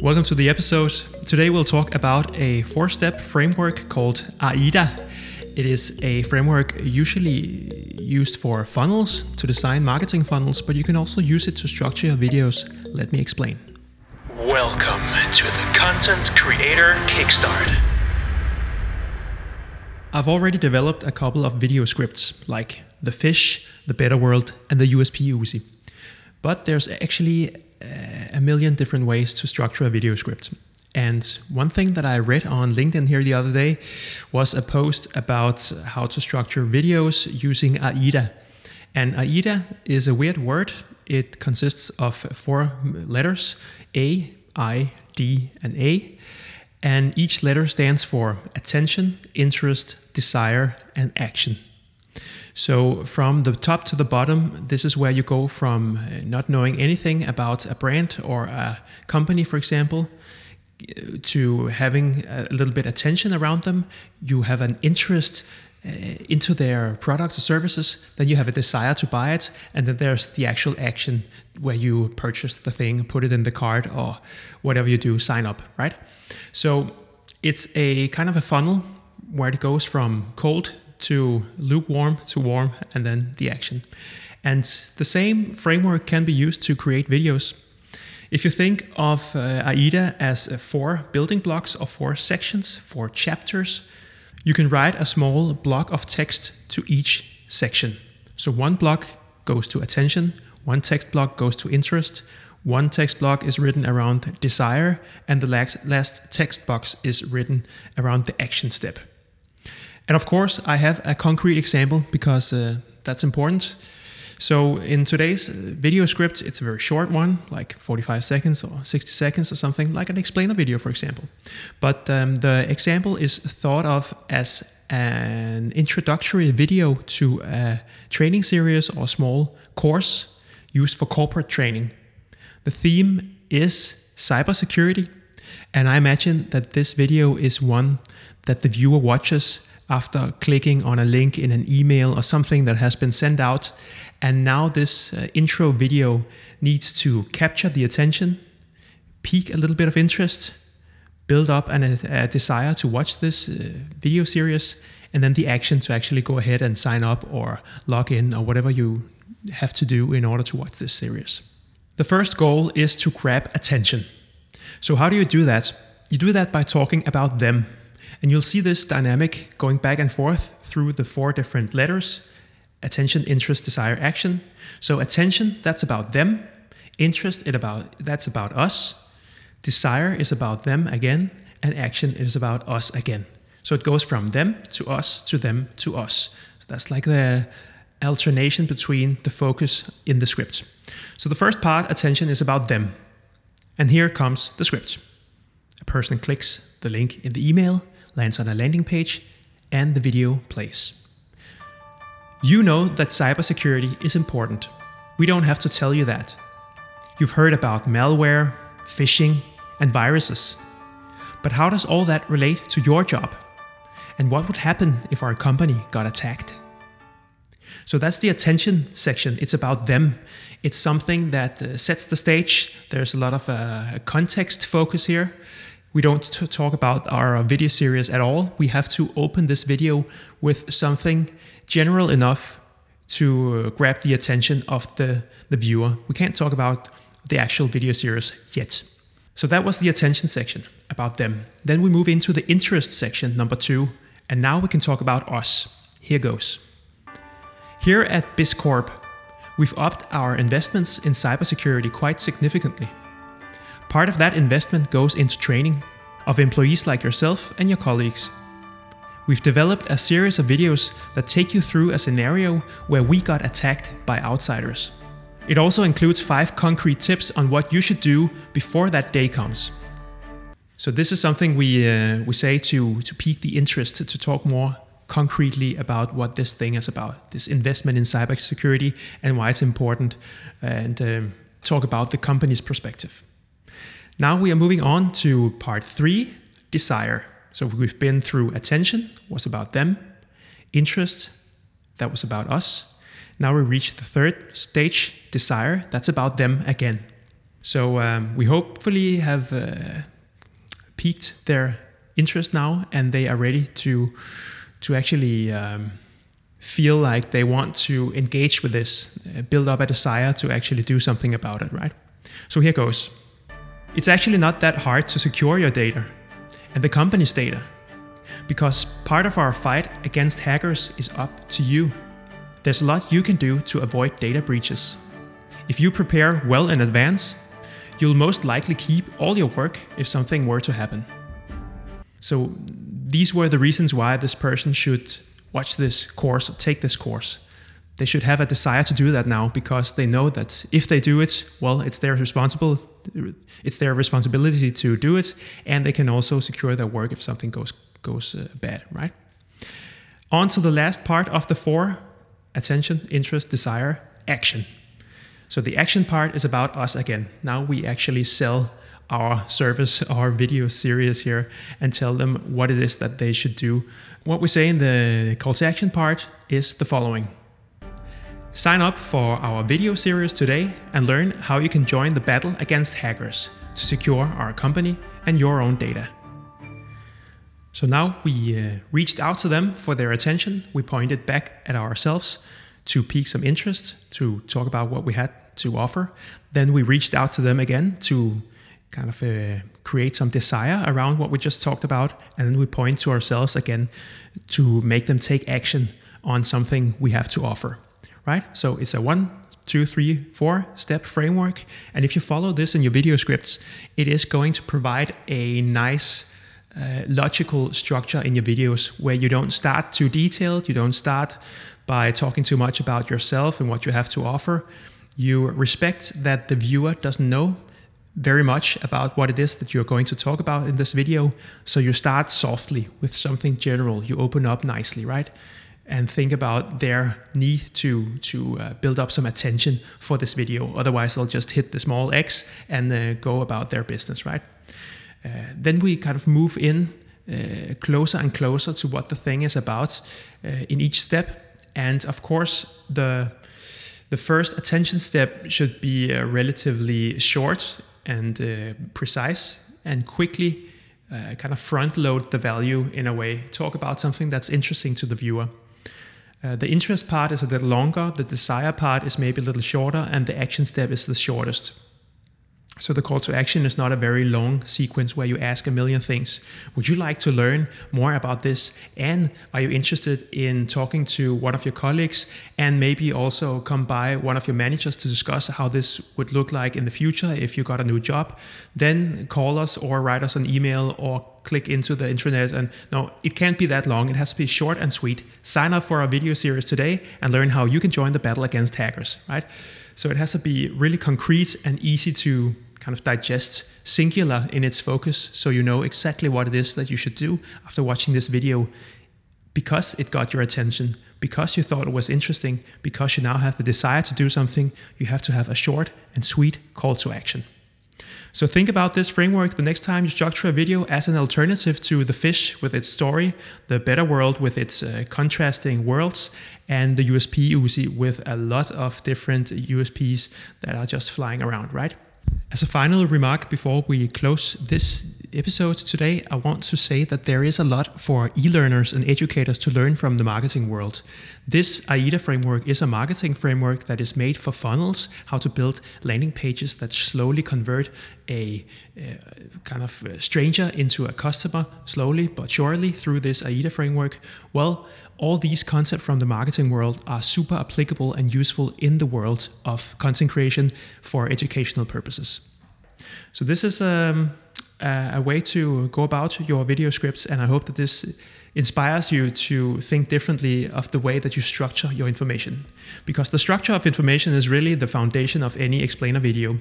Welcome to the episode. Today we'll talk about a four step framework called AIDA. It is a framework usually used for funnels, to design marketing funnels, but you can also use it to structure your videos. Let me explain. Welcome to the Content Creator Kickstart. I've already developed a couple of video scripts like The Fish, The Better World, and the USP Uzi. But there's actually uh, a million different ways to structure a video script. And one thing that I read on LinkedIn here the other day was a post about how to structure videos using AIDA. And AIDA is a weird word. It consists of four letters A, I, D, and A. And each letter stands for attention, interest, desire, and action. So, from the top to the bottom, this is where you go from uh, not knowing anything about a brand or a company, for example, to having a little bit attention around them. You have an interest uh, into their products or services, then you have a desire to buy it, and then there's the actual action where you purchase the thing, put it in the cart, or whatever you do, sign up, right? So it's a kind of a funnel where it goes from cold to lukewarm to warm and then the action. And the same framework can be used to create videos. If you think of uh, AIDA as uh, four building blocks or four sections, four chapters, you can write a small block of text to each section. So one block goes to attention, one text block goes to interest, one text block is written around desire, and the last, last text box is written around the action step. And of course, I have a concrete example because uh, that's important. So in today's uh, video script, it's a very short one, like 45 seconds or 60 seconds or something, like an explainer video, for example. But um, the example is thought of as an introductory video to a training series or small course used for corporate training. The theme is cybersecurity, and I imagine that this video is one that the viewer watches after clicking on a link in an email or something that has been sent out. And now this uh, intro video needs to capture the attention, pique a little bit of interest, build up an, a desire to watch this uh, video series, and then the action to actually go ahead and sign up or log in or whatever you have to do in order to watch this series. The first goal is to grab attention. So, how do you do that? You do that by talking about them and you'll see this dynamic going back and forth through the four different letters attention, interest, desire, action. So attention, that's about them. Interest, it about that's about us. Desire is about them again, and action is about us again. So it goes from them to us to them to us. So that's like the alternation between the focus in the script. So the first part, attention, is about them. And here comes the script. A person clicks the link in the email lands on a landing page, and the video plays. You know that cybersecurity is important. We don't have to tell you that. You've heard about malware, phishing, and viruses. But how does all that relate to your job? And what would happen if our company got attacked? So that's the attention section. It's about them. It's something that uh, sets the stage. There's a lot of uh, context focus here. We don't t- talk about our video series at all. We have to open this video with something general enough to uh, grab the attention of the, the viewer. We can't talk about the actual video series yet. So that was the attention section about them. Then we move into the interest section, number two, and now we can talk about us. Here goes. Here at BizCorp, we've upped our investments in cybersecurity quite significantly. Part of that investment goes into training of employees like yourself and your colleagues. We've developed a series of videos that take you through a scenario where we got attacked by outsiders. It also includes five concrete tips on what you should do before that day comes. So this is something we uh, we say to to pique the interest to, to talk more concretely about what this thing is about, this investment in cybersecurity and why it's important, and um, talk about the company's perspective. Now we are moving on to part three desire. So we've been through attention, was about them, interest, that was about us. Now we reach the third stage, desire, that's about them again. So um, we hopefully have uh, piqued their interest now, and they are ready to to actually um, feel like they want to engage with this, uh, build up a desire to actually do something about it. Right. So here goes. It's actually not that hard to secure your data and the company's data, because part of our fight against hackers is up to you. There's a lot you can do to avoid data breaches. If you prepare well in advance, you'll most likely keep all your work if something were to happen. So, these were the reasons why this person should watch this course, or take this course. They should have a desire to do that now because they know that if they do it, well, it's their responsible, it's their responsibility to do it, and they can also secure their work if something goes goes uh, bad, right? On to the last part of the four: attention, interest, desire, action. So the action part is about us again. Now we actually sell our service, our video series here, and tell them what it is that they should do. What we say in the call to action part is the following. Sign up for our video series today and learn how you can join the battle against hackers to secure our company and your own data. So now we uh, reached out to them for their attention. We pointed back at ourselves to pique some interest, to talk about what we had to offer. Then we reached out to them again to kind of uh, create some desire around what we just talked about. And then we point to ourselves again to make them take action on something we have to offer, right? So it's a one, two, three, four step framework. And if you follow this in your video scripts, it is going to provide a nice uh, logical structure in your videos where you don't start too detailed, you don't start by talking too much about yourself and what you have to offer. You respect that the viewer doesn't know very much about what it is that you're going to talk about in this video. So you start softly with something general. You open up nicely, right? And think about their need to to uh, build up some attention for this video. Otherwise, they'll just hit the small X and uh, go about their business, right? Uh, then we kind of move in uh, closer and closer to what the thing is about uh, in each step. And of course, the the first attention step should be uh, relatively short and precise and quickly kind of front load the value in a way. Talk about something that's interesting to the viewer. Uh, the interest part is a little longer, the desire part is maybe a little shorter, and the action step is the shortest. So the call to action is not a very long sequence where you ask a million things. Would you like to learn more about this? And are you interested in talking to one of your colleagues and maybe also come by one of your managers to discuss how this would look like in the future if you got a new job? Then call us or write us an email or click into the intranet and no it can't be that long. It has to be short and sweet. Sign up for our video series today and learn how you can join the battle against hackers right? So it has to be really concrete and easy to kind of digest, singular in its focus, so you know exactly what it is that you should do after watching this video. Because it got your attention, because you thought it was interesting, because you now have the desire to do something, you have to have a short and sweet call to action. So think about this framework the next time you structure a video as an alternative to the fish with its story, the better world with its uh, contrasting worlds, and the USP Uzi with a lot of different USPs that are just flying around, right? As a final remark before we close this episode today, I want to say that there is a lot for e learners and educators to learn from the marketing world. This AIDA framework is a marketing framework that is made for funnels, how to build landing pages that slowly convert a, a kind of stranger into a customer, slowly but surely through this AIDA framework. Well, all these concepts from the marketing world are super applicable and useful in the world of content creation for educational purposes. So this is um, a way to go about your video scripts, and I hope that this inspires you to think differently of the way that you structure your information. Because the structure of information is really the foundation of any explainer video.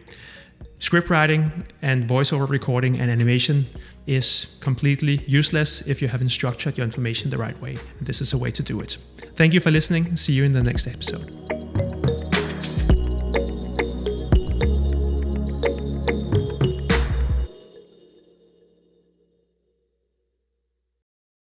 Script writing and voiceover recording and animation is completely useless if you haven't structured your information the right way. This is a way to do it. Thank you for listening. See you in the next episode.